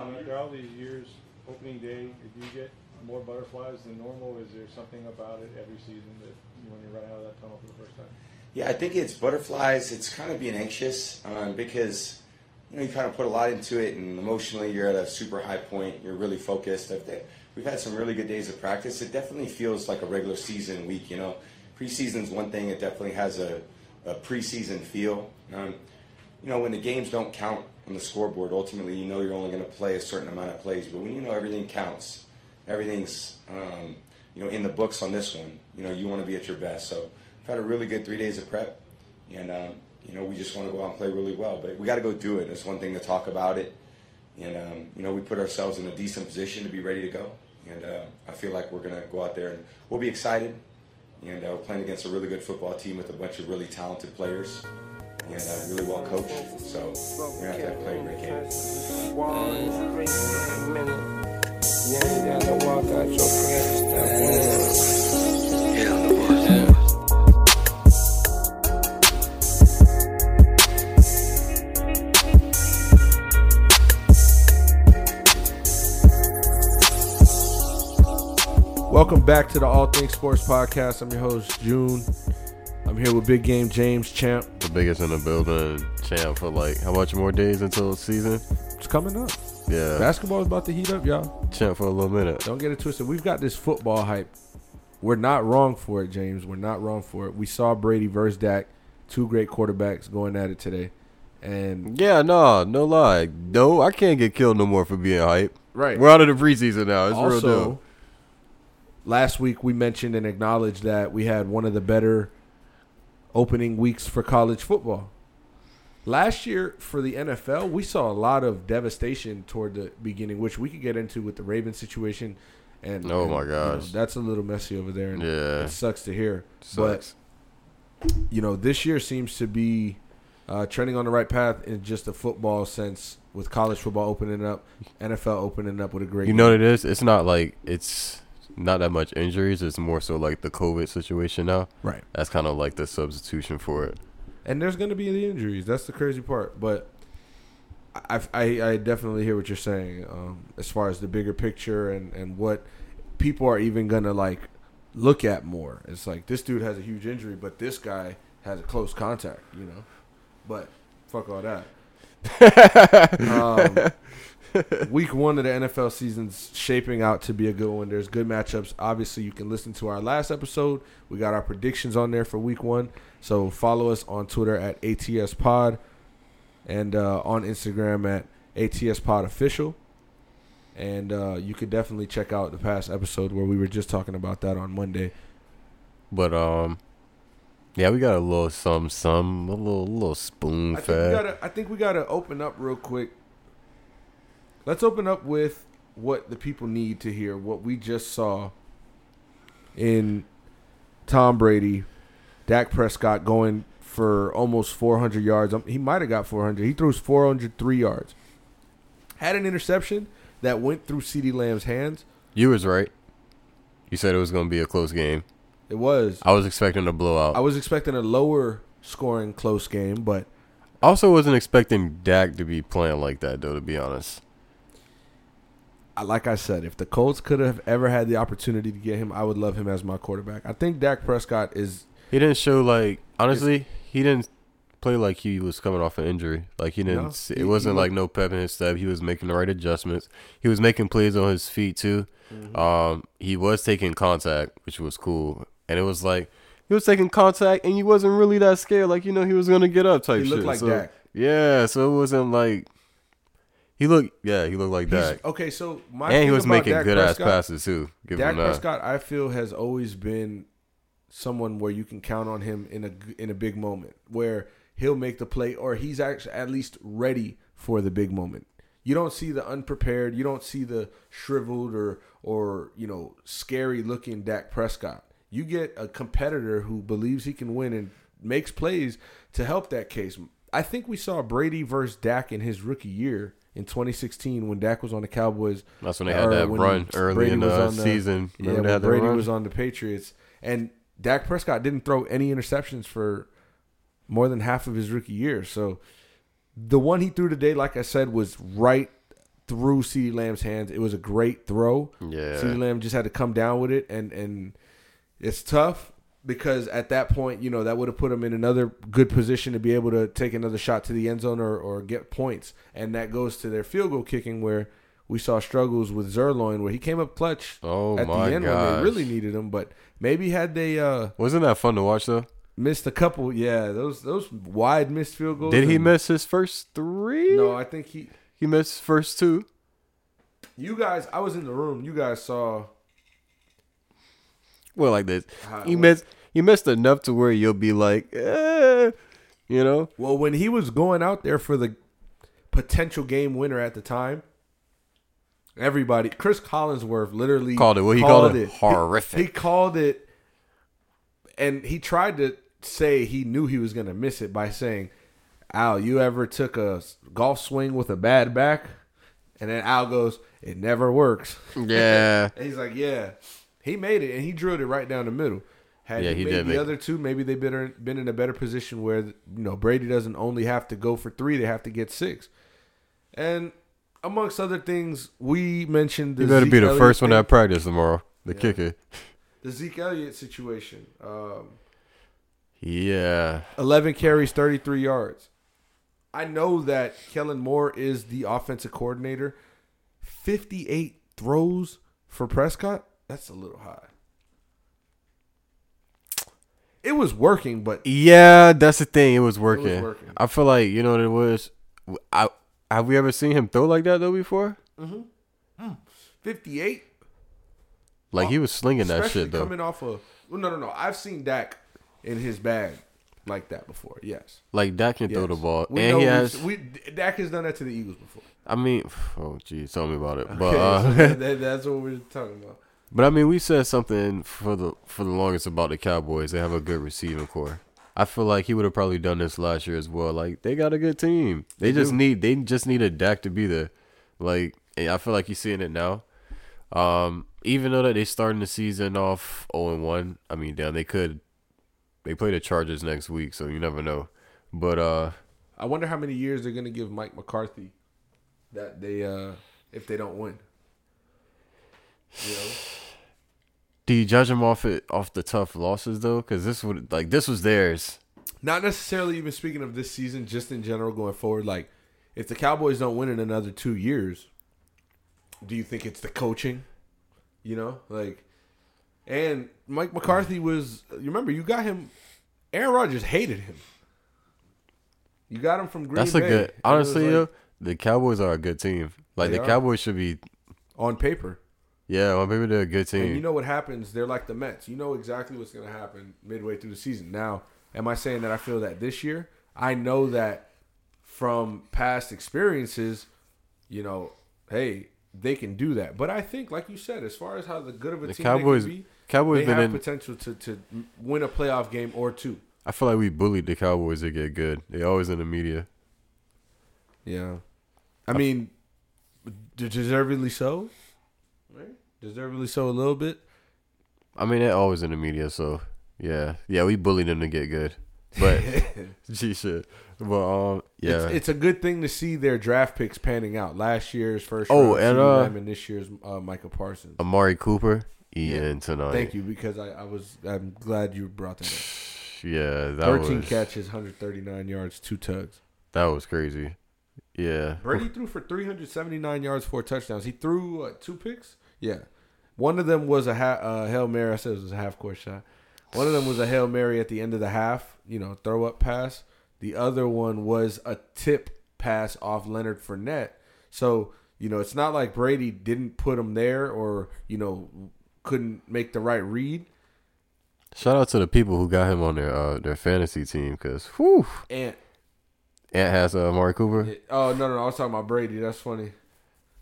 After all these years, opening day, did you get more butterflies than normal? Is there something about it every season that you, when you run out of that tunnel for the first time? Yeah, I think it's butterflies. It's kind of being anxious um, because you know you kind of put a lot into it, and emotionally you're at a super high point. You're really focused. We've had some really good days of practice. It definitely feels like a regular season week. You know, preseason's one thing. It definitely has a, a preseason feel. Um, you know, when the games don't count on the scoreboard, ultimately you know you're only going to play a certain amount of plays. But when you know everything counts, everything's um, you know in the books on this one. You know, you want to be at your best. So I've had a really good three days of prep, and um, you know we just want to go out and play really well. But we got to go do it. It's one thing to talk about it, and um, you know we put ourselves in a decent position to be ready to go. And uh, I feel like we're going to go out there and we'll be excited. And uh, we're playing against a really good football team with a bunch of really talented players and uh, really well coached. So we're to have to play a great game. Welcome back to the All Things Sports Podcast. I'm your host, June. I'm here with Big Game James Champ. Biggest in the building, Champ, for like how much more days until the season? It's coming up. Yeah. Basketball is about to heat up, y'all. Champ for a little minute. Don't get it twisted. We've got this football hype. We're not wrong for it, James. We're not wrong for it. We saw Brady versus Dak, two great quarterbacks going at it today. And Yeah, no, no lie. No, I can't get killed no more for being hype. right. We're out of the preseason now. It's real also, deal. last week we mentioned and acknowledged that we had one of the better opening weeks for college football. Last year for the NFL, we saw a lot of devastation toward the beginning, which we could get into with the Ravens situation. And Oh my you know, gosh. that's a little messy over there, and Yeah. it sucks to hear. Sucks. But you know, this year seems to be uh, trending on the right path in just a football sense, with college football opening up, NFL opening up with a great. you know what it is? It's not like it's not that much injuries. It's more so like the COVID situation now. right? That's kind of like the substitution for it. And there's going to be the injuries. That's the crazy part. But I, I, I definitely hear what you're saying um, as far as the bigger picture and, and what people are even going to like look at more. It's like this dude has a huge injury, but this guy has a close contact, you know? But fuck all that. um, week one of the NFL season's shaping out to be a good one. There's good matchups. Obviously, you can listen to our last episode. We got our predictions on there for week one. So follow us on Twitter at ATS Pod and uh, on Instagram at ATS Pod Official. And uh, you could definitely check out the past episode where we were just talking about that on Monday. But um, yeah, we got a little some some a little little spoon I think we fed. gotta. I think we gotta open up real quick. Let's open up with what the people need to hear. What we just saw in Tom Brady, Dak Prescott going for almost 400 yards. Um, He might have got 400. He throws 403 yards. Had an interception that went through CeeDee Lamb's hands. You was right. You said it was gonna be a close game. It was. I was expecting a blowout. I was expecting a lower scoring close game, but also wasn't expecting Dak to be playing like that, though. To be honest, like I said, if the Colts could have ever had the opportunity to get him, I would love him as my quarterback. I think Dak Prescott is he didn't show like honestly, he didn't play like he was coming off an injury. Like he didn't. No, he- it wasn't like no pep in his step. He was making the right adjustments. He was making plays on his feet too. Mm-hmm. Um, he was taking contact, which was cool, and it was like he was taking contact, and he wasn't really that scared. Like you know, he was gonna get up type He shit. looked like so, Dak. Yeah, so it wasn't like he looked. Yeah, he looked like he's- Dak. okay. So my and he was making Dak good ass passes too. Give Dak. Prescott, I feel, has always been someone where you can count on him in a in a big moment, where he'll make the play, or he's actually at least ready for the big moment. You don't see the unprepared, you don't see the shriveled or or you know scary looking Dak Prescott. You get a competitor who believes he can win and makes plays to help that case. I think we saw Brady versus Dak in his rookie year in 2016 when Dak was on the Cowboys. That's when they had that run early Brady in the the- season. Yeah, Remember they when Brady run? was on the Patriots, and Dak Prescott didn't throw any interceptions for more than half of his rookie year. So the one he threw today, like I said, was right through CeeDee Lamb's hands. It was a great throw. Yeah. CeeDee Lamb just had to come down with it, and and it's tough because at that point, you know, that would have put him in another good position to be able to take another shot to the end zone or, or get points, and that goes to their field goal kicking where we saw struggles with Zuerlein where he came up clutch Oh at the end when they really needed him, but maybe had they uh, Wasn't that fun to watch though? missed a couple, yeah, those those wide missed field goals. Did he and- miss his first three? No, I think he. He missed first two. You guys, I was in the room. You guys saw. Well, like this. How- He missed. He missed enough to where you'll be like, eh, you know. Well, when he was going out there for the potential game winner at the time, everybody, Chris Collinsworth literally Called it. What he called it? Horrific. He, he called it, and he tried to say he knew he was going to miss it by saying, "Al, you ever took a golf swing with a bad back?" And then Al goes, "It never works." Yeah. And he's like, "Yeah." He made it, and he drilled it right down the middle. Had Yeah, he he made the other two, maybe they've been been in a better position where you know Brady doesn't only have to go for three; they have to get six. And amongst other things, we mentioned the You better Zeke be the Elliott first one thing, at practice tomorrow. The Yeah. kicker. the Zeke Elliott situation. Um, Yeah. 11 carries, 33 yards. I know that Kellen Moore is the offensive coordinator. 58 throws for Prescott? That's a little high. It was working, but Yeah, that's the thing. It was working. working. I feel like you know what it was. I have we ever seen him throw like that though before? 58, Like he was slinging that especially shit though. coming off of. Well, no, no, no. I've seen Dak in his bag like that before. Yes. Like Dak can throw Yes. the ball, We and he we've- has. We, Dak has done that to the Eagles before. I mean, oh geez, tell me about it. But Okay, uh, so that- that's what we're talking about. But I mean, we said something for the for the longest about the Cowboys. They have a good receiving core. I feel like he would have probably done this last year as well. Like they got a good team. They, They just do. need they just need a Dak to be there. Like I feel like you're seeing it now. Um, even though that they starting the season off 0 and 1, I mean, damn, they could they play the Chargers next week, so you never know. But uh I wonder how many years they're gonna give Mike McCarthy that they uh if they don't win. You know? do you judge them off it off the tough losses though? Because this would like this was theirs. Not necessarily even speaking of this season, just in general going forward. Like, if the Cowboys don't win in another two years, do you think it's the coaching? You know, like, and Mike McCarthy was. You remember you got him. Aaron Rodgers hated him. You got him from Green That's Bay. a good. and it was Honestly, like, yo, the Cowboys are a good team. Like the are. Cowboys should be. on paper. Yeah, well, maybe they're a good team. And you know what happens? They're like the Mets. You know exactly what's going to happen midway through the season. Now, am I saying that I feel that this year? I know that from past experiences, you know, hey, they can do that. But I think, like you said, as far as how the good of a The team Cowboys- they can be, Cowboys they been have in. potential to, to win a playoff game or two. I feel like we bullied the Cowboys to get good. They always in the media. Yeah. I mean, deservedly so. Right? Deservedly so a little bit. I mean, they're always in the media, so yeah, yeah, we bullied them to get good. But gee, shit. But um, yeah, It's, it's a good thing to see their draft picks panning out. Last year's first Oh, and, uh, and this year's uh, Michael Parsons. Amari Cooper, Ian tonight. Thank you because I, I was I'm glad you brought that up. Yeah, that 13 was catches, 139 yards, two tugs. that was crazy. Yeah, Brady threw for 379 yards, four touchdowns. He threw what, two picks. Yeah, one of them was a ha- uh, hail mary. I said it was a half court shot. One of them was a hail mary at the end of the half. You know, throw up pass. The other one was a tip pass off Leonard Fournette. So you know, it's not like Brady didn't put him there or you know couldn't make the right read. shout out to the people who got him on their uh, their fantasy team because whew, And Ant has uh, Amari Cooper. oh no no, no I was talking about Brady. That's funny. I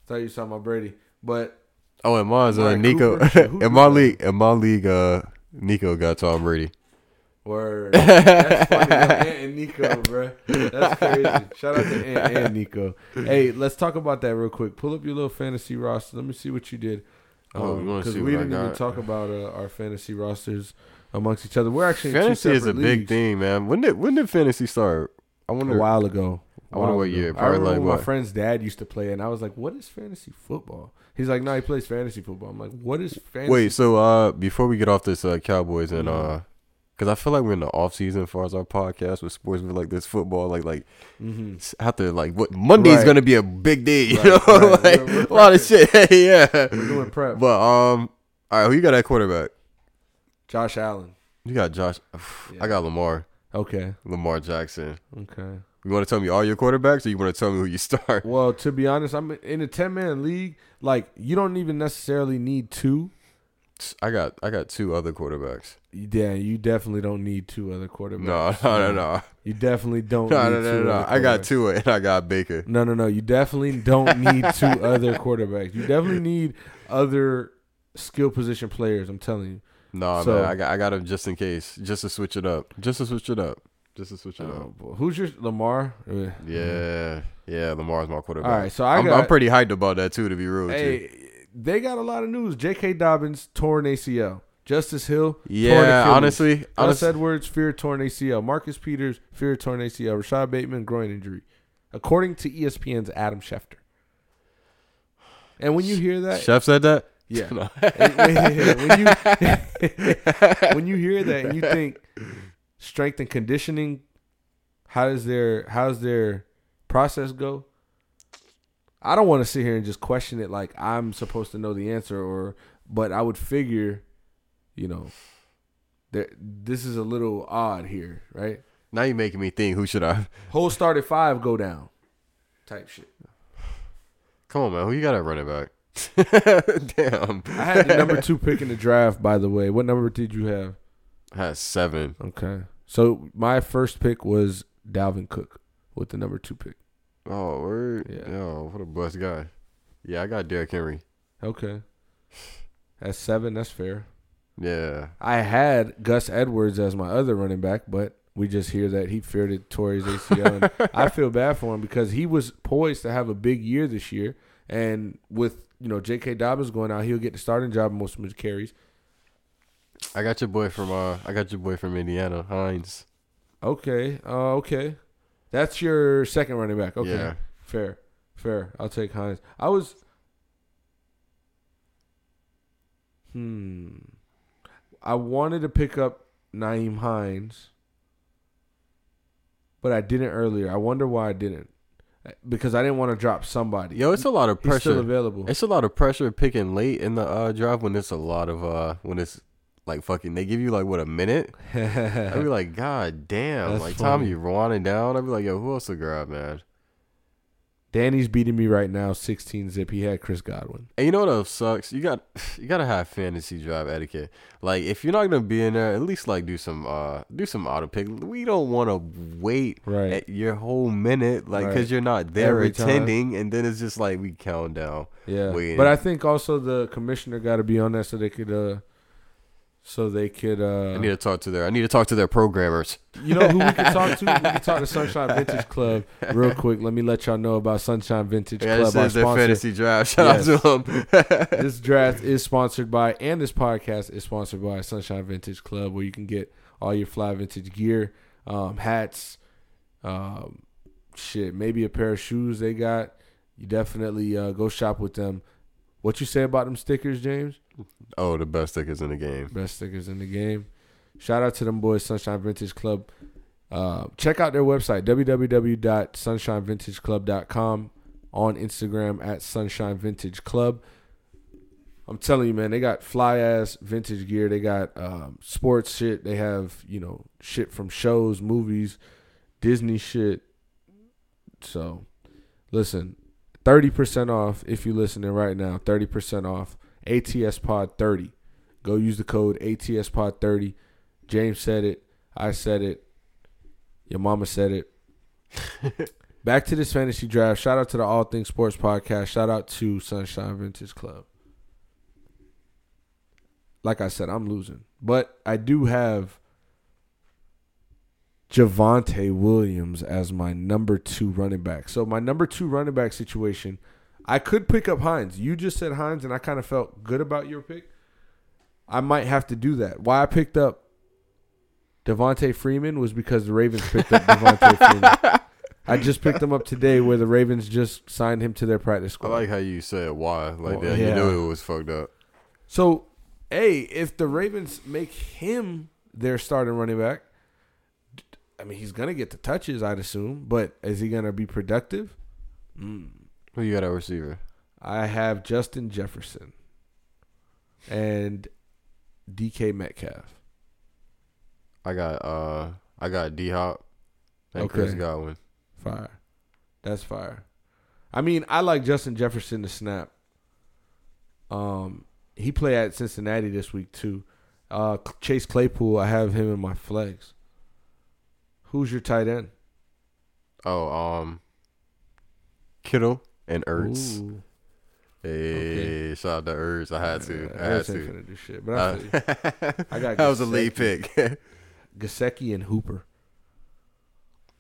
thought you were talking about Brady, but Oh, and mine's uh, Amari Nico. Cooper? Who in my league, in my league, uh, Nico got Tom Brady. Word. That's funny. Ant and Nico, bro. That's crazy. Shout out to Ant and Nico. Hey, let's talk about that real quick. Pull up your little fantasy roster. Let me see what you did. Oh, wanna Because see we didn't even talk about uh, our fantasy rosters amongst each other. We're actually in two Fantasy is a separate big thing, man. When did when did fantasy start? I wonder. A while ago. I wonder what ago. year. I remember like when what? my friend's dad used to play, and I was like, "What is fantasy football?" He's like, "No, he plays fantasy football." I'm like, "What is fantasy?" Wait, so uh, before we get off this uh, Cowboys and Mhm. uh, because I feel like we're in the off season as far as our podcast with sports, with like this football, like like hmm have to like what Monday's Right. gonna be a big day, you Right, know, right. like We're- we're a lot of shit. Hey, yeah, we're doing prep. but um, all right, who you got at quarterback? Josh Allen. You got Josh. Yeah. I got Lamar. Okay. Lamar Jackson. Okay. You want to tell me all your quarterbacks, or you want to tell me who you start? Well, to be honest, I'm in a ten man league. Like, you don't even necessarily need two. I got I got two other quarterbacks. Yeah, you definitely don't need two other quarterbacks. No, no, no, no, You definitely don't. no, need no, no, two no. other I got two, and I got Baker. No, no, no. You definitely don't need two other quarterbacks. You definitely need other skill position players. I'm telling you. No, So- man, I got I got him just in case, just to switch it up, just to switch it up, just to switch it Oh, up. boy. Who's your Lamar? Uh, Yeah, yeah, Lamar's my quarterback. All right, so I I'm, got. I'm pretty hyped about that too, to be real with you. they got a lot of news. J.K. Dobbins torn ACL. Justice Hill. torn Yeah, honestly, Gus Edwards fear torn ACL. Marcus Peters fear torn ACL. Rashod Bateman groin injury, according to ESPN's Adam Schefter. And when you hear that, Chef said that. yeah, No. When you when you hear that and you think strength and conditioning, how does their how's their process go? I don't want to sit here and just question it like I'm supposed to know the answer, or but I would figure, you know, that this is a little odd here, right? now you're making me think. Who should I? Whole started five go down, type shit. Come on, man. Who you got at running back? Damn. I had the number two pick in the draft, by the way. What number did you have? I had seven. Okay. So my first pick was Dalvin Cook with the number two pick. Oh, word. Yeah. Yo, what a bust guy. Yeah, I got Derrick Henry. Okay. That's seven. That's fair. Yeah. I had Gus Edwards as my other running back, but we just hear that he feared it tore his ACL. and I feel bad for him because he was poised to have a big year this year. And with, you know, J.K. Dobbins going out, he'll get the starting job in most of his carries. I got your boy from uh I got your boy from Indiana, Hines. Okay. Uh, okay. That's your second running back. Okay. Yeah. Fair. Fair. I'll take Hines. I was. Hmm. I wanted to pick up Nyheim Hines, but I didn't earlier. I wonder why I didn't. Because I didn't want to drop somebody. Yo, it's a lot of He's still pressure. available. It's a lot of pressure picking late in the uh drive when it's a lot of uh when it's like fucking they give you like what a minute. I'd be like, God damn. That's like Tommy funny. you winding down. I'd be like, yo, who else to grab, man? Danny's beating me right now, 16 zip. He had Chris Godwin. And you know what else sucks? You got you gotta have fantasy drive etiquette. Like if you're not gonna be in there, at least like do some uh do some auto pick. We don't want to wait Right. at your whole minute, like because Right. you're not there Every time. attending, and then it's just like we count down. Yeah, waiting. but I think also the commissioner got to be on that so they could, uh, so they could. Uh, I need to talk to their I need to talk to their programmers. you know who we could talk to? We could talk to Sunshine Vintage Club real quick. Let me let y'all know about Sunshine Vintage Yeah, Club. this is their sponsor. fantasy draft. Shout out to them. this draft is sponsored by, and this podcast is sponsored by Sunshine Vintage Club, where you can get all your fly vintage gear, um, hats, um, shit, maybe a pair of shoes they got. You definitely uh, go shop with them. What you say about them stickers, James? oh, the best stickers in the game. Best stickers in the game. Shout out to them boys, Sunshine Vintage Club. Uh, check out their website, www.sunshinevintageclub.com. On Instagram at Sunshine Vintage Club. I'm telling you, man, they got fly ass vintage gear. They got um, sports shit. They have, you know, shit from shows, movies, Disney shit. So, listen, 30% off if you're listening right now. 30% off. ATS Pod 30. Go use the code ATS Pod 30. James said it. I said it. Your mama said it. Back to this fantasy draft. Shout out to the All Things Sports Podcast. Shout out to Sunshine Vintage Club. Like I said, I'm losing. But I do have Javonte Williams as my number two running back. So my number two running back situation, I could pick up Hines. You just said Hines, and I kind of felt good about your pick. I might have to do that. Why I picked up Devonta Freeman was because the Ravens picked up Devontae Freeman. I just picked him up today, where the Ravens just signed him to their practice squad. I like how you said why like Oh, that. yeah. You knew it was fucked up. So, hey, if the Ravens make him their starting running back, I mean, he's gonna get the touches, I'd assume. But is he gonna be productive? Mm. Who you got at receiver? I have Justin Jefferson and DK Metcalf. I got uh I got D Hop and Chris Okay. Godwin. Fire. That's fire. I mean, I like Justin Jefferson to snap. Um, he played at Cincinnati this week too. Uh, Chase Claypool, I have him in my flex. Who's your tight end? Oh, um Kittle and Ertz. Ooh. Hey, shout out to Ertz. I had to. Uh, I had to. finna do shit, but I. Uh, I got that was a late pick. Gesicki and Hooper.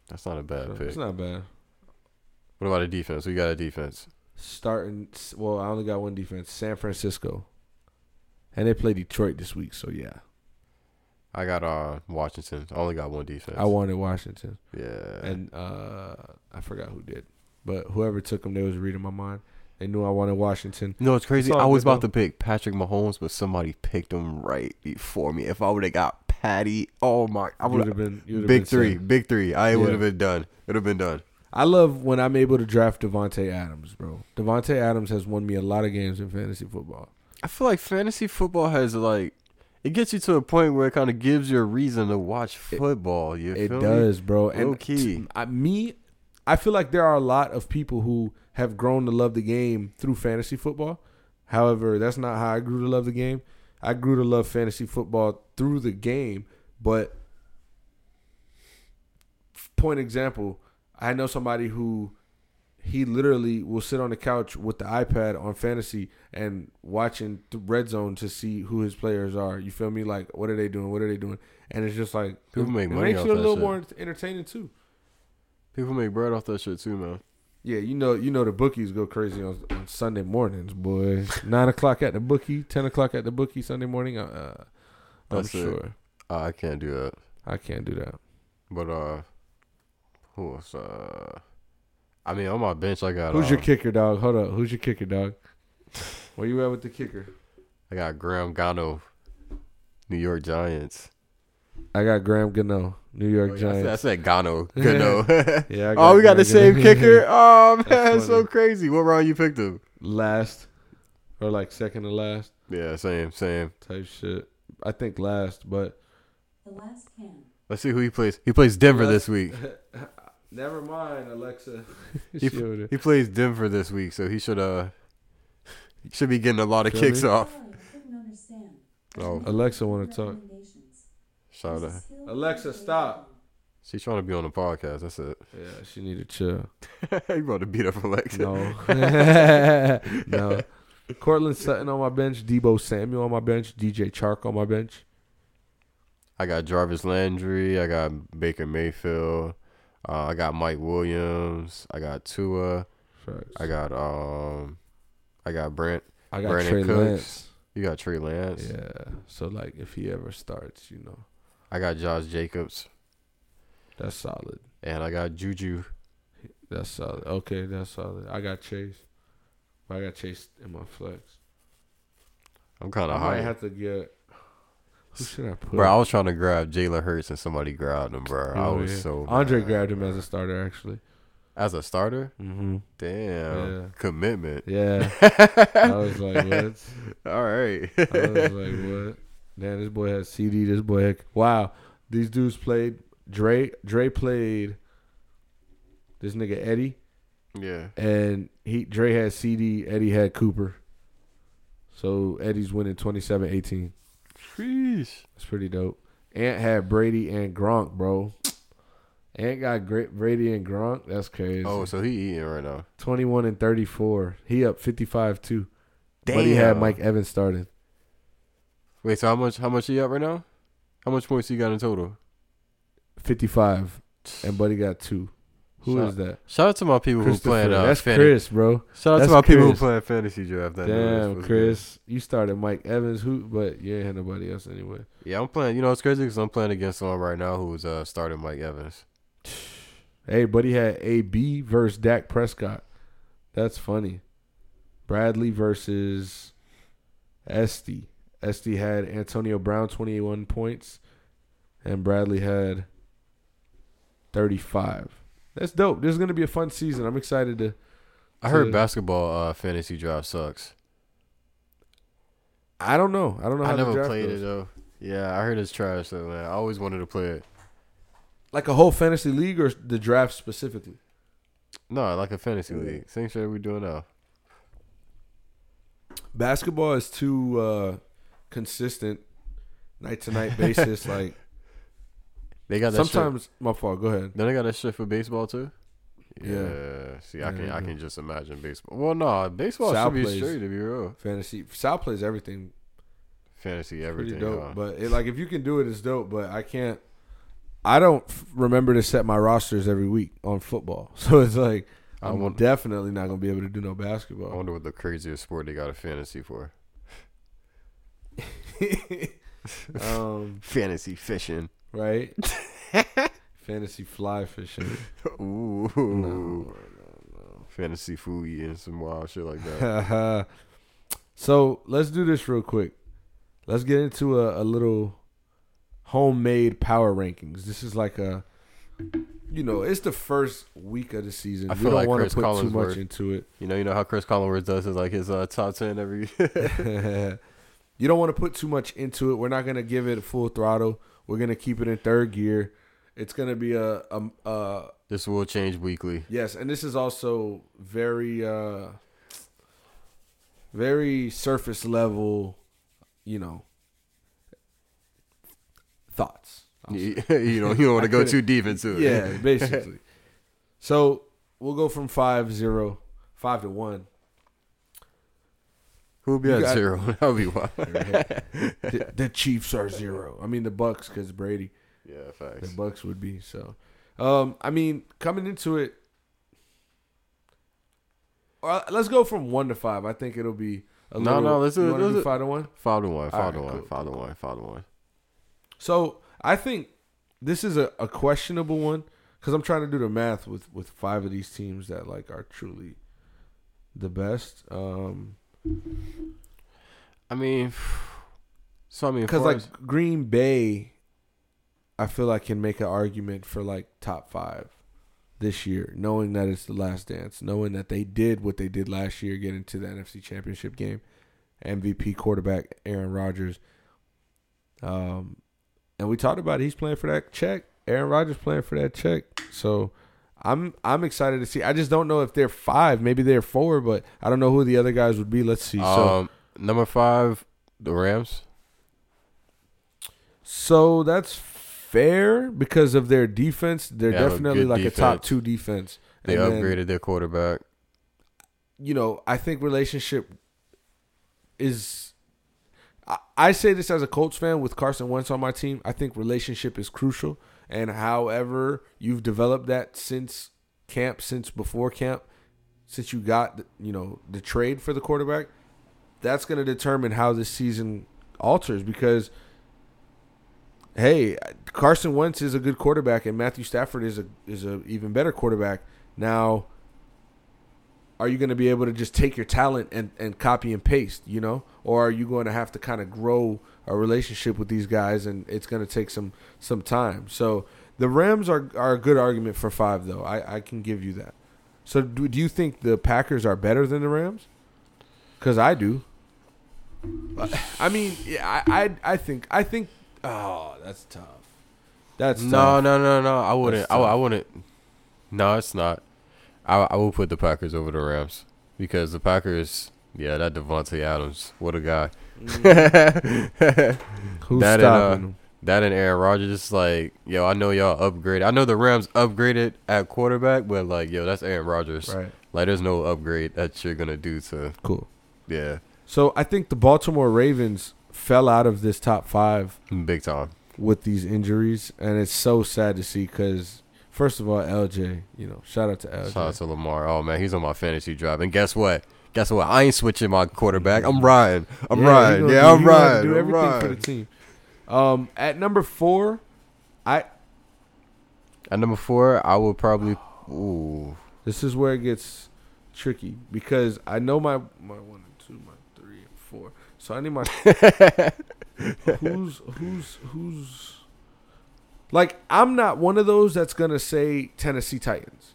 That's not a bad So pick. it's not bad. What about a defense? We got a defense. Starting, well, I only got one defense. San Francisco, and they play Detroit this week. So yeah, I got uh Washington. I only got one defense. I wanted Washington. Yeah. and uh, I forgot who did, but whoever took them, they was reading my mind. They knew I wanted Washington. no, it's crazy. I was about though. to pick Patrick Mahomes, but somebody picked him right before me. If I would have got Patty, oh my, I would have been big been three, big three. I Yeah. would have been done. It would have been done. I love when I'm able to draft Davante Adams, bro. Davante Adams has won me a lot of games in fantasy football. I feel like fantasy football has like it gets you to a point where it kind of gives you a reason to watch football. You It feel me? does, bro. And Low key. t- I, me, I feel like there are a lot of people who have grown to love the game through fantasy football. However, that's not how I grew to love the game. I grew to love fantasy football through the game. But point example, I know somebody who he literally will sit on the couch with the iPad on fantasy and watching the red zone to see who his players are. You feel me? Like, what are they doing? What are they doing? And it's just like People it, make it money makes off you a little shit. more entertaining too. People make bread off that shit too, man. Yeah, you know, you know the bookies go crazy on, on Sunday mornings, boy. Nine o'clock at the bookie, ten o'clock at the bookie Sunday morning. Uh, I'm That's sure Uh, I can't do that. I can't do that. But uh, who else? Uh, I mean, on my bench, I got. Who's uh, your kicker, dog? Hold up. Who's your kicker, dog? Where you at with the kicker? I got Graham Gano, New York Giants. I got Graham Gano, New York Oh, yeah, I said- I Giants. said Gano. Gano. Yeah, I oh, we got the Graham same Gano. kicker. Oh man, That's that's so crazy. What round you picked him? last, or like second to last Yeah, same, same. type shit. I think last, but The last can. Let's see who he plays. He plays Denver Let's- this week. Never mind, Alexa. He, She over there. he plays Denver this week, so he should uh should be getting a lot of Feel kicks me? off. Sorry, I couldn't understand. Oh. Alexa wanna talk. Recommendations. Shout out. There's a skill Alexa, stop. She's trying to be on the podcast. That's it. Yeah, she need to chill. you about to beat up Alexa. No. no. Courtland Sutton on my bench, Deebo Samuel on my bench, DJ Chark on my bench. I got Jarvis Landry. I got Baker Mayfield. Uh, I got Mike Williams. I got Tua. Facts. I got um, I got Brent. I got Brandon Trey Cooks. Lance. You got Trey Lance. Yeah. So like if he ever starts, you know, I got Josh Jacobs, that's solid. and I got Juju. That's solid. Okay, that's solid. I got Chase. I got Chase in my flex. I'm kind I of might high. have to get who should I put? Bro, I was trying to grab Jalen Hurts and somebody grabbed him, bro. I Oh, was yeah. so Andre mad. grabbed him as a starter actually. as a starter. Mm-hmm. Damn, Yeah. commitment. Yeah. I was like, what? All right. I was like, what? Damn, this boy has CD. This boy had wow. These dudes played. Dre Dre played. This nigga Eddie yeah. and he Dre had CD. Eddie had Cooper. So Eddie's winning 27-18. Sheesh. That's pretty dope. Ant had Brady and Gronk, bro. Ant got great Brady and Gronk. That's crazy. Oh, so he eating right now. 21 and 34. He up 55 too. But he had Mike Evans starting. Wait, so how much? How much he up right now? How much points he got in total? 55. And Buddy got two. Who is Shout- that? Shout out to my people who playing. Uh, That's fan- Chris, bro. Shout out That's to my people who Chris. playing fantasy draft. That Damn, Chris. You started Mike Evans, who? But you ain't had nobody else anyway. Yeah, I'm playing. You know, it's crazy because I'm playing against someone right now who's uh starting Mike Evans. Hey, buddy had AB versus Dak Prescott. That's funny. Bradley versus Esty. Esty had Antonio Brown 21 points, and Bradley had 35. That's dope. This is gonna be a fun season. I'm excited to. I heard to- basketball uh, fantasy draft sucks. I don't know. I don't know how I never played goes. it though. Yeah, I heard it's trash though, man. I always wanted to play it. Like a whole fantasy league or the draft specifically. No, like a fantasy league. Same shit we doing now. Basketball is too uh, consistent, night to night basis. like They got that shit. sometimes, my fault. Go ahead. Then they got that shit for baseball too. Yeah. Yeah. See, I can they I can just imagine baseball. Well, no, baseball Sal should be straight to be real. Fantasy. Sal plays everything Fantasy pretty everything. dope. huh? But it, like, if you can do it, it's dope. But I can't. I don't f- remember to set my rosters every week on football, so it's like I I'm definitely not gonna be able to do no basketball. I wonder what the craziest sport they got a fantasy for. um, Fantasy fishing. Right? Fantasy fly fishing. Ooh. No, Fantasy food eating some wild shit like that. so let's do this real quick. Let's get into a, a little homemade power rankings. This is like a, you know, it's the first week of the season. I we feel don't like want Chris to put too much Collinsworth. into it. you know, you know how Chris Collinsworth does his like his uh, top ten every. you don't want to put too much into it. We're not gonna give it full throttle. We're gonna keep it in third gear. It's gonna be a, a, a this will change weekly. Yes, and this is also very uh very surface level, you know, thoughts. You know, you don't want to go too deep into it. Yeah, basically. so we'll go from five zero, five to one. Who'll be You at zero? That'll be wild. the, the Chiefs are zero. I mean the Bucks because Brady. yeah, facts. The. Bucks would be so. Um, I mean, coming into it, uh, let's go from one to five. I think it'll be a No, little. no, let's do let's do five to one. Five to one. Five to one. cool, Five to one. Five to one. So I think this is a, a questionable one because I'm trying to do the math with with five of these teams that like are truly the best. Um, I mean, so I mean, because like as- Green Bay, I feel like can make an argument for like top five this year, knowing that it's the last dance, knowing that they did what they did last year, get into the NFC Championship game, MVP quarterback Aaron Rodgers. Um, and we talked about it, he's playing for that check. Aaron Rodgers playing for that check. So I'm I'm excited to see. I just don't know if they're five, maybe they're four, but I don't know who the other guys would be. Let's see. So um, number five, the Rams. So that's fair because of their defense. They're a definitely like a top two defense. They And then, upgraded their quarterback. you know, I think relationship is. I, I say this as a Colts fan with Carson Wentz on my team. I think relationship is crucial, and however you've developed that since camp, since before camp, since you got you know the trade for the quarterback, that's going to determine how this season alters because hey, Carson Wentz is a good quarterback and Matthew Stafford is a is a even better quarterback. Now, are you going to be able to just take your talent and and copy and paste, you know, or are you going to have to kind of grow a relationship with these guys and it's going to take some some time. So, the Rams are are a good argument for 5 though. I I can give you that. So, do, do you think the Packers are better than the Rams? Cuz I do. I mean, yeah, I, I I think I think oh, that's tough. That's No, tough. no, no, no. I wouldn't. I, I wouldn't. No, it's not. I I will put the Packers over the Rams because the Packers. Yeah, that Davante Adams, what a guy. Who's That and, stopping uh, them? That and Aaron Rodgers, like, yo, I know y'all upgraded. I know the Rams upgraded at quarterback, but like, yo, that's Aaron Rodgers. Right. Like, there's no upgrade that you're gonna do to, Cool. yeah, So I think the Baltimore Ravens fell out of this top five big time. with these injuries, and it's so sad to see because first of all, LJ, you know, shout out to LJ. Shout out to Lamar. Oh man, he's on my fantasy drive. And guess what? Guess what? I ain't switching my quarterback. I'm riding. I'm Yeah, riding. Yeah, do- I'm riding. Do everything for the team. Um, at number four, I At number four, I would probably. Ooh, This is where it gets tricky because I know my my one and two, my three and four. So I need my who's who's who's like I'm not one of those that's gonna say Tennessee Titans.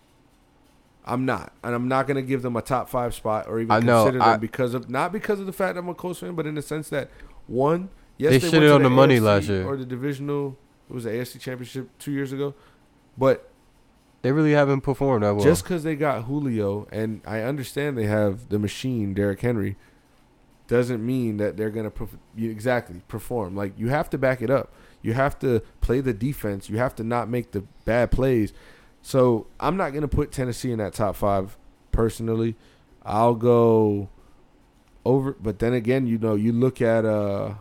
I'm not, and I'm not gonna give them a top five spot or even I know, consider I- them because of not because of the fact that I'm a Colts fan, but in the sense that one, yes, They they, to on the money AFC last year. or the divisional. It was the AFC Championship two years ago, but they really haven't performed that well. just because they got Julio, and I understand they have the machine, Derrick Henry, doesn't mean that they're gonna perf- exactly perform. Like you have to back it up. You have to play the defense. You have to not make the bad plays. So I'm not gonna put Tennessee in that top five personally. I'll go over, but then again, you know, you look at uh,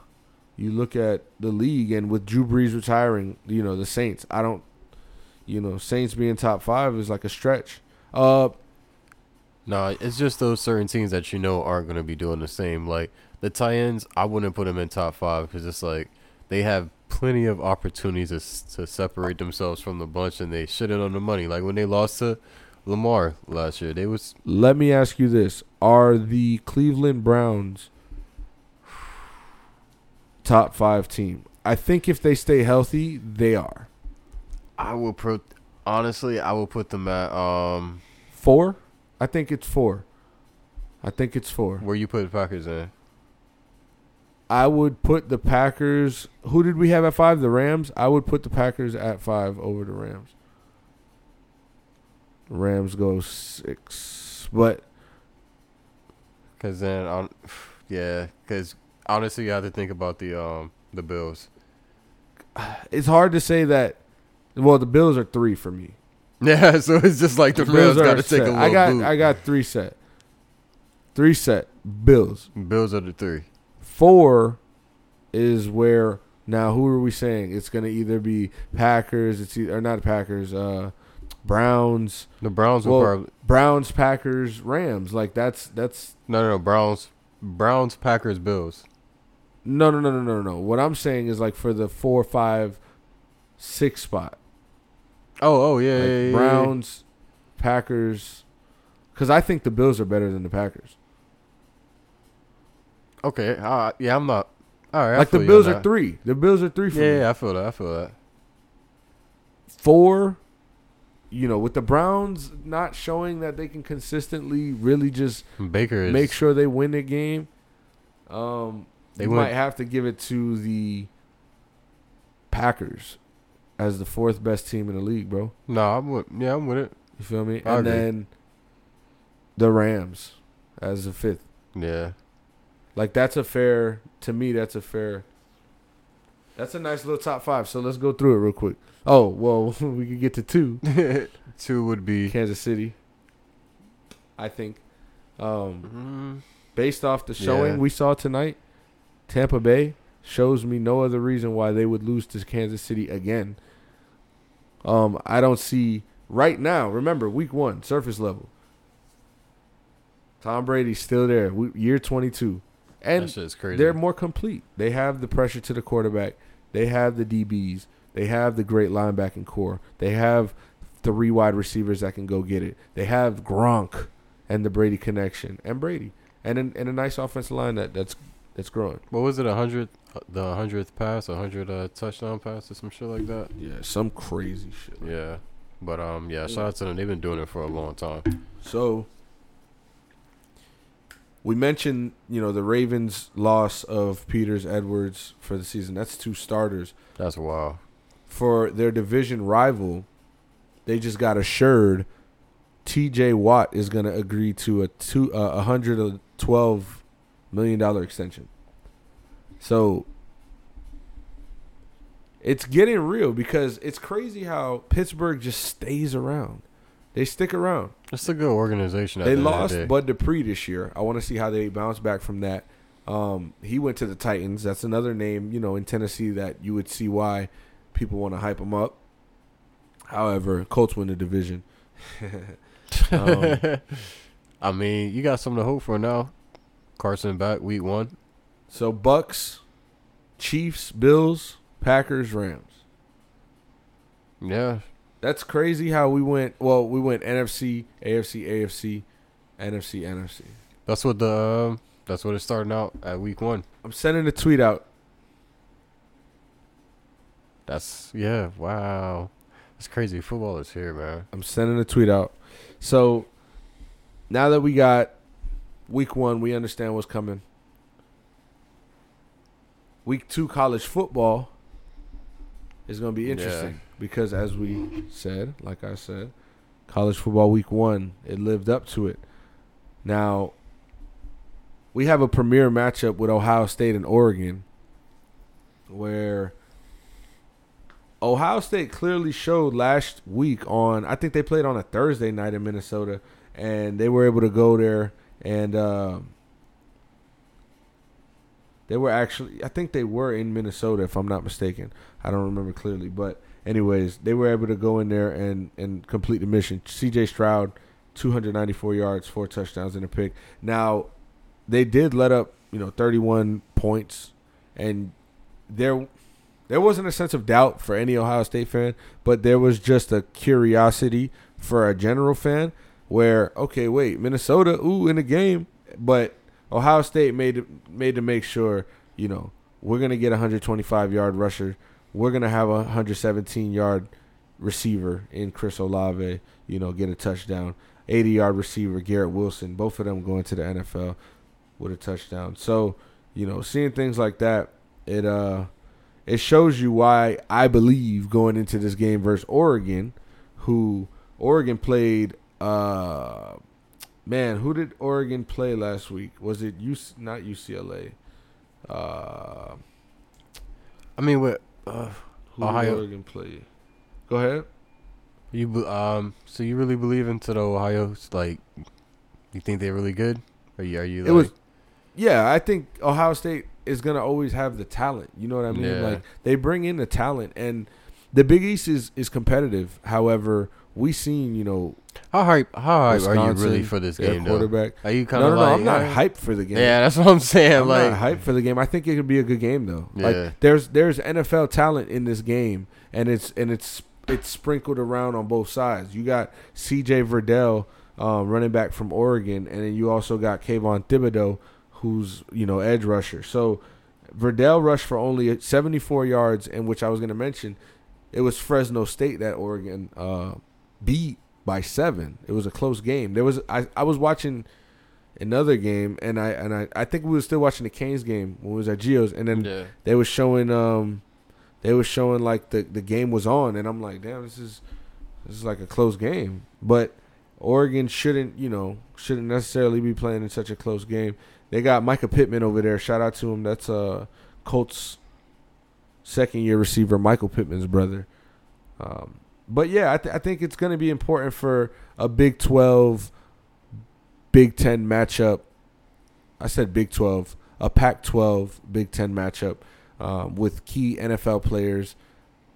you look at the league, and with Drew Brees retiring, you know, the Saints. I don't you know, Saints being top five is like a stretch. Uh, No, it's just those certain teams that you know aren't going to be doing the same. Like the Titans, I wouldn't put them in top five because it's like they have plenty of opportunities to, to separate themselves from the bunch, and they shit it on the money. Like when they lost to Lamar last year, they was let me ask you this: Are the Cleveland Browns top five team? I think if they stay healthy, they are I will put honestly, I will put them at um four. I think it's four. I think it's four. where you put the Packers in. I would put the Packers. Who did we have at five? The Rams. I would put the Packers at five over the Rams. Rams go six, but Cause then, on, yeah, cause honestly, you have to think about the um the Bills. it's hard to say that. Well, the Bills are three for me. Yeah, so it's just like the, Bills got to take a little I got boot. I got three set. Three set. Bills. Bills are the three. Four is where now who are we saying? It's gonna either be Packers, it's either or not Packers, uh Browns, The Browns Well- probably Browns, Packers, Rams. Like that's that's no, no, no. Browns, Browns, Packers, Bills. no no no no no no. What I'm saying is like for the four, five, six spot. Oh, oh yeah, Like yeah, yeah, yeah. Browns, Packers. Because I think the Bills are better than the Packers. Okay, uh, yeah, I'm not. All right, I like the Bills are three. The Bills are three for Yeah, me. yeah, I feel that. I feel that. Four, you know, with the Browns not showing that they can consistently really just Baker is make sure they win the game, um, They might have to give it to the Packers as the fourth best team in the league, bro. No, I'm with. Yeah, I'm with it. You feel me? I and agree. then the Rams as the fifth. Yeah, Like that's a fair to me. That's a fair. That's a nice little top five. So let's go through it real quick. Oh well, we could get to two. two would be. Kansas City. I think, um, Mm, based off the showing Yeah. we saw tonight, Tampa Bay shows me no other reason why they would lose to Kansas City again. Um, I don't see right now. Remember, week one, surface level. Tom Brady's still there. We, year twenty-two, and that shit's crazy. they're more complete. They have the pressure to the quarterback. They have the DBs. They have the great linebacking core. They have three wide receivers that can go get it. They have Gronk and the Brady connection and Brady and an, and a nice offensive line that that's that's growing. what was it? A hundred, the hundredth pass, a hundred uh, touchdown pass, or some shit like that. Yeah, some crazy shit. like Yeah, but um, yeah, shout out to them. They've been doing it for a long time. So we mentioned, you know, the Ravens' loss of Peters Edwards for the season. That's two starters. That's wild. For their division rival, they just got assured T.J. Watt is going to agree to a two a uh, hundred twelve million dollar extension. So it's getting real because it's crazy how Pittsburgh just stays around. They stick around. It's a good organization. They the lost the. Bud Dupree this year. I want to see how they bounce back from that. Um, he went to the Titans. That's another name, you know, in Tennessee that you would see why people want to hype him up. However, Colts win the division. um, I mean, you got something to hope for now. Carson back week one. so Bucks, Chiefs, Bills, Packers, Rams. Yeah, that's crazy how we went. Well, we went NFC, AFC, AFC, NFC, NFC. That's what the um, that's what it's starting out at week one. I'm sending a tweet out. That's yeah, wow. That's crazy. Football is here, man. I'm sending a tweet out. So now that we got week one, we understand what's coming. Week two, college football is going to be interesting because, as we said, like I said, college football week one, it lived up to it. Now, we have a premier matchup with Ohio State and Oregon where Ohio State clearly showed last week on I think they played on a Thursday night in Minnesota and they were able to go there and uh, they were actually I think they were in Minnesota if I'm not mistaken. I don't remember clearly, but anyways, they were able to go in there and and complete the mission. CJ Stroud 294 yards, four touchdowns and a pick. Now, they did let up, you know, 31 points and there there wasn't a sense of doubt for any Ohio State fan, but there was just a curiosity for a general fan where okay, wait, Minnesota, ooh, in the game, but Ohio State made made to make sure, you know, we're gonna get a 125 yard rusher, we're gonna have a 117 yard receiver in Chris Olave, you know, get a touchdown, 80 yard receiver Garrett Wilson, both of them going to the NFL with a touchdown. So, you know, seeing things like that, it uh it shows you why I believe going into this game versus Oregon, who Oregon played. Uh, man, who did Oregon play last week? Was it UC, not UCLA? Uh, I mean, what uh, who Ohio. did Oregon play? Go ahead. you um? So you really believe into the Ohio's like? You think they're really good? Are you? Are you? Like, It was, yeah. I think Ohio State is gonna always have the talent. You know what I mean? Yeah. Like they bring in the talent, and the Big East is is competitive. However, we seen you know how hype? How hype are you really for this game? Though? quarterback. Are you kind No, of no, no. like? I'm not uh, hyped for the game. Yeah, that's what I'm saying. I'm like, not hyped for the game. I think it could be a good game though. Yeah. Like there's there's NFL talent in this game, and it's and it's it's sprinkled around on both sides. You got C.J. Verdell, um, running back from Oregon, and then you also got Kayvon Thibodeaux, who's you know edge rusher. So Verdell rushed for only 74 yards, and which I was going to mention, it was Fresno State that Oregon uh, beat by seven. It was a close game. There was I, I was watching another game, and I and I, I think we were still watching the Canes game when we was at Geo's, and then yeah. they were showing um they were showing like the the game was on, and I'm like, damn, this is this is like a close game, but. Oregon shouldn't, you know, shouldn't necessarily be playing in such a close game. They got Mycah Pittman over there. Shout out to him. That's uh Colts second year receiver, Michael Pittman's brother. Um, but yeah, I, th- I think it's going to be important for a Big 12, Big 10 matchup. I said Big 12, a Pac 12, Big 10 matchup um, with key NFL players.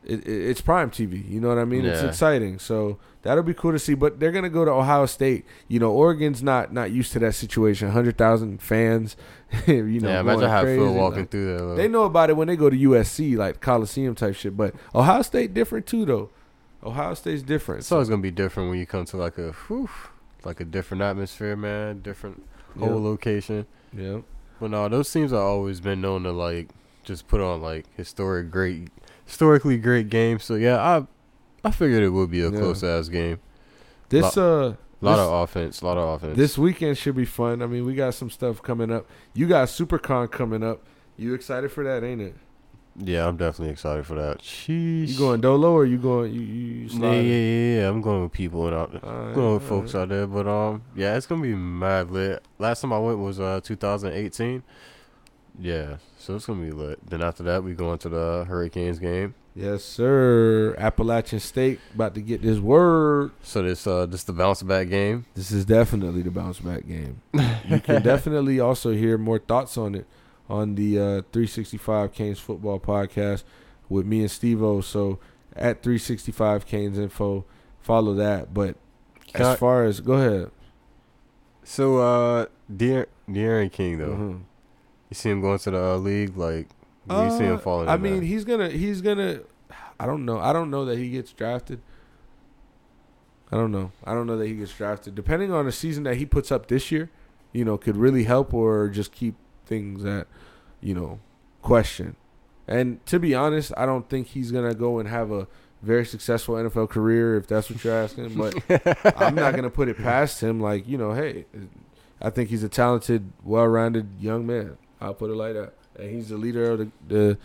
It, it, it's prime TV. You know what I mean? It's exciting. So that'll be cool to see. But they're gonna go to Ohio State. You know, Oregon's not not used to that situation. Hundred thousand fans. you know, yeah, imagine going how feel walking Like, through there. though. they know about it when they go to USC, like Coliseum type shit. But Ohio State different too, though. Ohio State's different. It's always gonna be different when you come to like a, whew, like a different atmosphere, man. Different whole location. yeah. But no, those teams have always been known to like just put on like historic great, historically great games. So yeah, I, I figured it would be a Yeah. close ass game. This uh, A lot this, of offense, a lot of offense. this weekend should be fun. I mean, we got some stuff coming up. You got SuperCon coming up. You excited for that, ain't it? Yeah, I'm definitely excited for that. Sheesh. You going dolo or you going you you, Yeah, yeah, yeah, yeah. I'm going with people and out. Alright, going with folks alright. out there, but um, yeah, it's gonna be mad lit. Last time I went was uh 2018. Yeah, so it's gonna be lit. Then after that, we go into the Hurricanes game. Yes, sir. Appalachian State about to get this word. So this uh this the bounce back game. This is definitely the bounce back game. You can definitely also hear more thoughts on it on the uh, 365 Canes football podcast with me and Steve O. So at 365 Canes info, follow that. But Can as I- far as go ahead, So uh, Dear D'Eriq King though, Mhm. you see him going to the uh, league like you see him Uh, falling. I mean, there. he's gonna he's gonna. I don't know. I don't know that he gets drafted, I don't know. I don't know that he gets drafted. Depending on the season that he puts up this year, you know, could really help or just keep things that you know, question. And to be honest, I don't think he's gonna go and have a very successful NFL career if that's what you're asking. But I'm not gonna put it past him. Like you know, hey, I think he's a talented, well-rounded young man. I'll put it like that. And he's the leader of the, the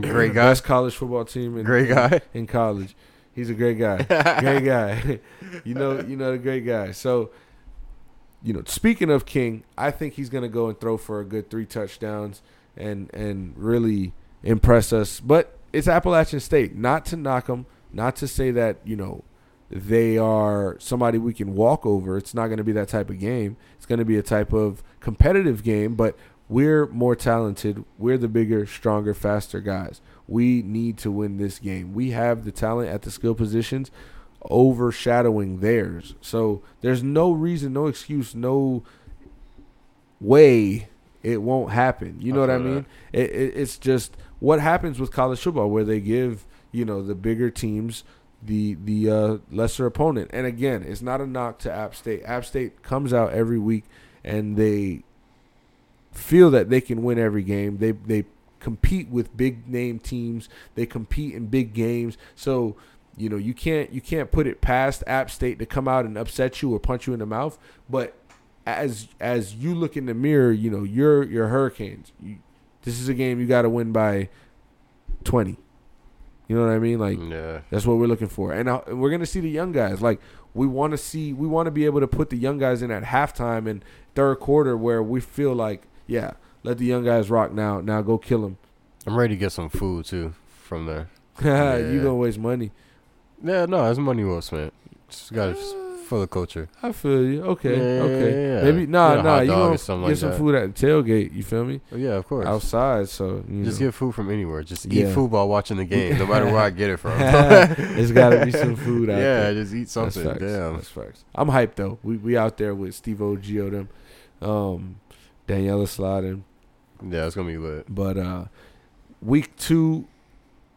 Great guy. best college football team in, Great guy. in college. He's a great guy. great guy. you know, you know the great guy. So, you know, speaking of King, I think he's gonna go and throw for a good three touchdowns and and really impress us. But it's Appalachian State. Not to knock them. Not to say that you know they are somebody we can walk over. It's not going to be that type of game. It's going to be a type of competitive game, but we're more talented. We're the bigger, stronger, faster guys. We need to win this game. We have the talent at the skill positions overshadowing theirs. So there's no reason, no excuse, no way it won't happen. You know I what I mean? It, it, it's just what happens with college football where they give, you know, the bigger teams the the uh, lesser opponent. And again, it's not a knock to App State. App State comes out every week and they feel that they can win every game. They they compete with big name teams. They compete in big games. So you know you can't you can't put it past App State to come out and upset you or punch you in the mouth. But as as you look in the mirror, you know you're you're Hurricanes. You, this is a game you got to win by twenty. You know what I mean? Like Yeah. that's what we're looking for, and uh, we're gonna see the young guys. Like we want to see, we want to be able to put the young guys in at halftime and third quarter, where we feel like, yeah, let the young guys rock now. Now go kill them. I'm ready to get some food too from there. you Yeah. gonna waste money. Yeah, no, it's money well spent. Just got it for the culture. I feel you. Okay, Yeah, okay. yeah, yeah. Maybe nah, Get a nah. You dog or gonna get like some that. food at the tailgate. You feel me? Oh, yeah, of course. Outside, so you Just know. get food from anywhere. Just Yeah. eat food while watching the game, no matter where I get it from. There's gotta be some food out there. yeah, there. just eat That's something. facts. Damn. That's facts. I'm hyped though. We we out there with Steve O, Gio them, um, Daniela sliding. Yeah, it's gonna be lit. But uh, week two,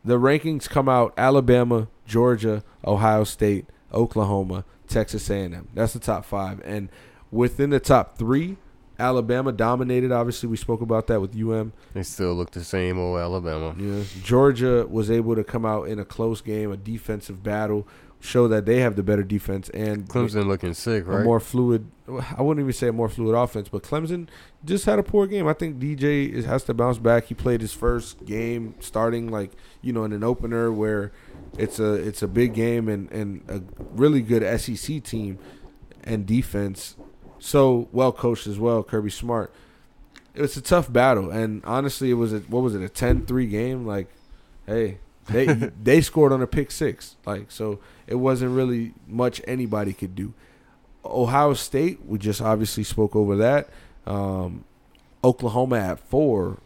the rankings come out: Alabama, Georgia, Ohio State, Oklahoma, Texas A&M. That's the top five, and within the top three, Alabama dominated. Obviously, we spoke about that with UM. They still look the same old Alabama. Yeah. Georgia was able to come out in a close game, a defensive battle, show that they have the better defense and Clemson looking sick, right? a more fluid. I wouldn't even say a more fluid offense, but Clemson just had a poor game. I think DJ is, has to bounce back. He played his first game starting like you know in an opener where it's a it's a big game and and a really good SEC team and defense. So well coached as well, Kirby Smart. It was a tough battle, and honestly, it was a what was it a 10-3 game? Like, hey, they they scored on a pick six, like so it wasn't really much anybody could do. Ohio State, we just obviously spoke over that. Um, Oklahoma at four.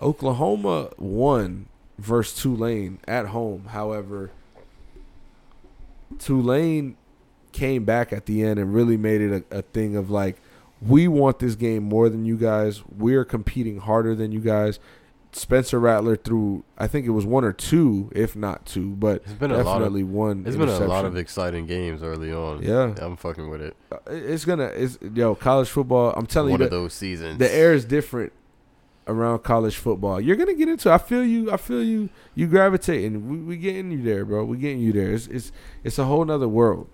Oklahoma won versus Tulane at home. However, Tulane came back at the end and really made it a, a thing of like, we want this game more than you guys. We're competing harder than you guys. Spencer Rattler threw, I think it was one or two, if not two, but It's been a lot of- definitely one. It's been a lot of exciting games early on. Yeah. I'm fucking with it. Uh, It's gonna. It's yo college football. I'm telling One you, of the, those seasons. the air is different around college football. You're gonna get into. it. I feel you. I feel you. You gravitating. We we getting you there, bro. We getting you there. It's it's it's a whole nother world.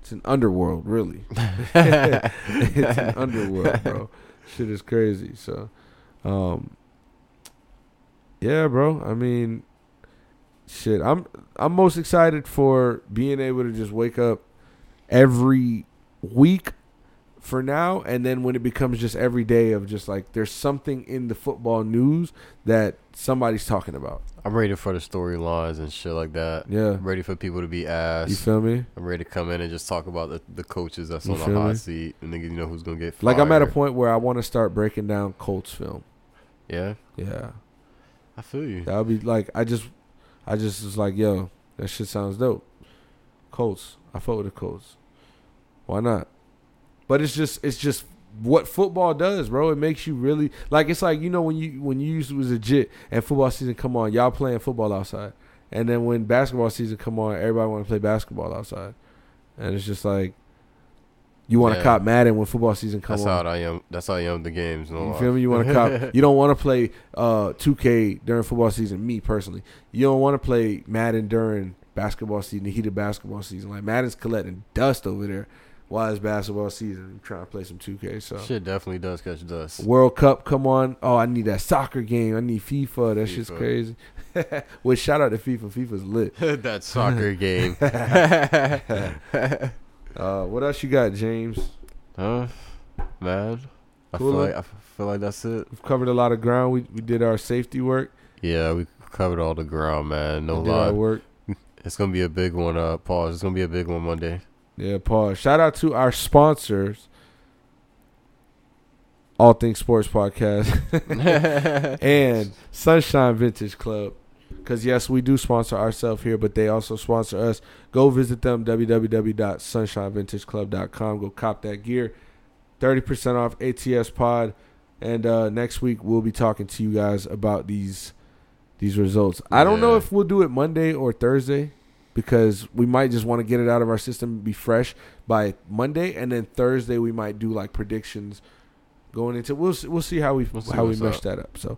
It's an underworld, really. it's an underworld, bro. Shit is crazy. So, um, yeah, bro. I mean, shit. I'm I'm most excited for being able to just wake up every week for now and then when it becomes just every day of just like there's something in the football news that somebody's talking about. I'm ready for the storylines and shit like that. Yeah. I'm ready for people to be asked. You feel me? I'm ready to come in and just talk about the, the coaches that's You on the hot me? seat and niggas, you know who's gonna get fired. Like I'm at a point where I want to start breaking down Colts film. Yeah, Yeah. I feel you. That would be like I just I just was like, yo, that shit sounds dope. Colts. I fuck with the Colts. Why not? But it's just it's just what football does, bro. It makes you really like it's like you know when you when you used to was legit and football season come on, y'all playing football outside. And then when basketball season come on, everybody want to play basketball outside, and it's just like you want to Yeah. cop Madden when football season come That's on. how I am. That's how I am. The games. No You lie. feel me? You want to cop. You don't want to play uh 2K during football season. Me personally, you don't want to play Madden during basketball season, the heated basketball season. Like Madden's collecting dust over there. While it's basketball season, I'm trying to play some 2K. So Shit definitely does catch dust. World Cup, come on! Oh, I need that soccer game. I need FIFA. That shit's crazy. well, shout out to FIFA. FIFA's lit. that soccer game. Uh, what else you got, James? huh? Man, I feel like I feel like that's it. We've covered a lot of ground. We we did our safety work. Yeah, we covered all the ground, man. No we did our lie. work. It's gonna be a big one. Uh, pause. It's gonna be a big one Monday. Yeah, pause. Shout out to our sponsors. All Things Sports Podcast and Sunshine Vintage Club. Because, yes, we do sponsor ourselves here, but they also sponsor us. Go visit them, www.sunshinevintageclub.com. Go cop that gear. 30% off ATS Pod. And uh, next week, we'll be talking to you guys about these these results. I don't know if we'll do it Monday or Thursday because we might just want to get it out of our system, be fresh by Monday, and then Thursday we might do like predictions going into. We'll we'll see how we We'll see how we mesh up. that up. So,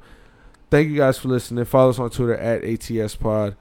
thank you guys for listening. Follow us on Twitter at ATS Pod.